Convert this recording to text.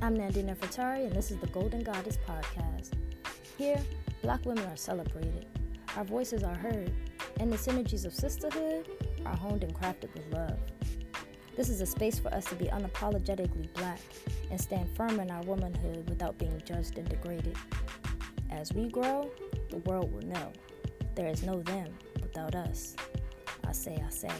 I'm Nandina Fatari, and this is the Golden Goddess Podcast. Here, Black women are celebrated, our voices are heard, and the synergies of sisterhood are honed and crafted with love. This is a space for us to be unapologetically Black and stand firm in our womanhood without being judged and degraded. As we grow, the world will know there is no them without us. I say, I say.